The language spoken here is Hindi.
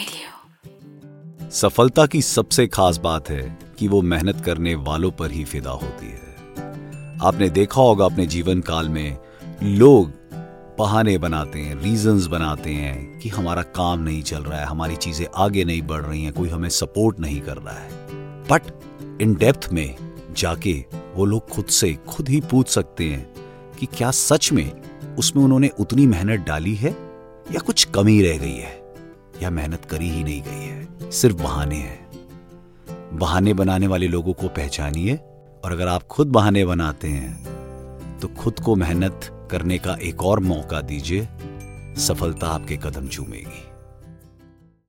Radio. सफलता की सबसे खास बात है कि वो मेहनत करने वालों पर ही फिदा होती है। आपने देखा होगा अपने जीवन काल में लोग बहाने बनाते हैं रीजंस बनाते हैं कि हमारा काम नहीं चल रहा है, हमारी चीज़ें आगे नहीं बढ़ रही हैं, कोई हमें सपोर्ट नहीं कर रहा है। बट इन डेप्थ में जाके वो लोग खुद से खुद ही पूछ सकते हैं कि क्या सच में उसमें उन्होंने उतनी मेहनत डाली है या कुछ कमी रह गई है। या मेहनत करी ही नहीं गई है। सिर्फ़ बहाने हैं। बहाने बनाने वाले लोगों को पहचानिए और अगर आप खुद बहाने बनाते हैं तो खुद को मेहनत करने का एक और मौका दीजिए। सफलता आपके कदम चूमेगी।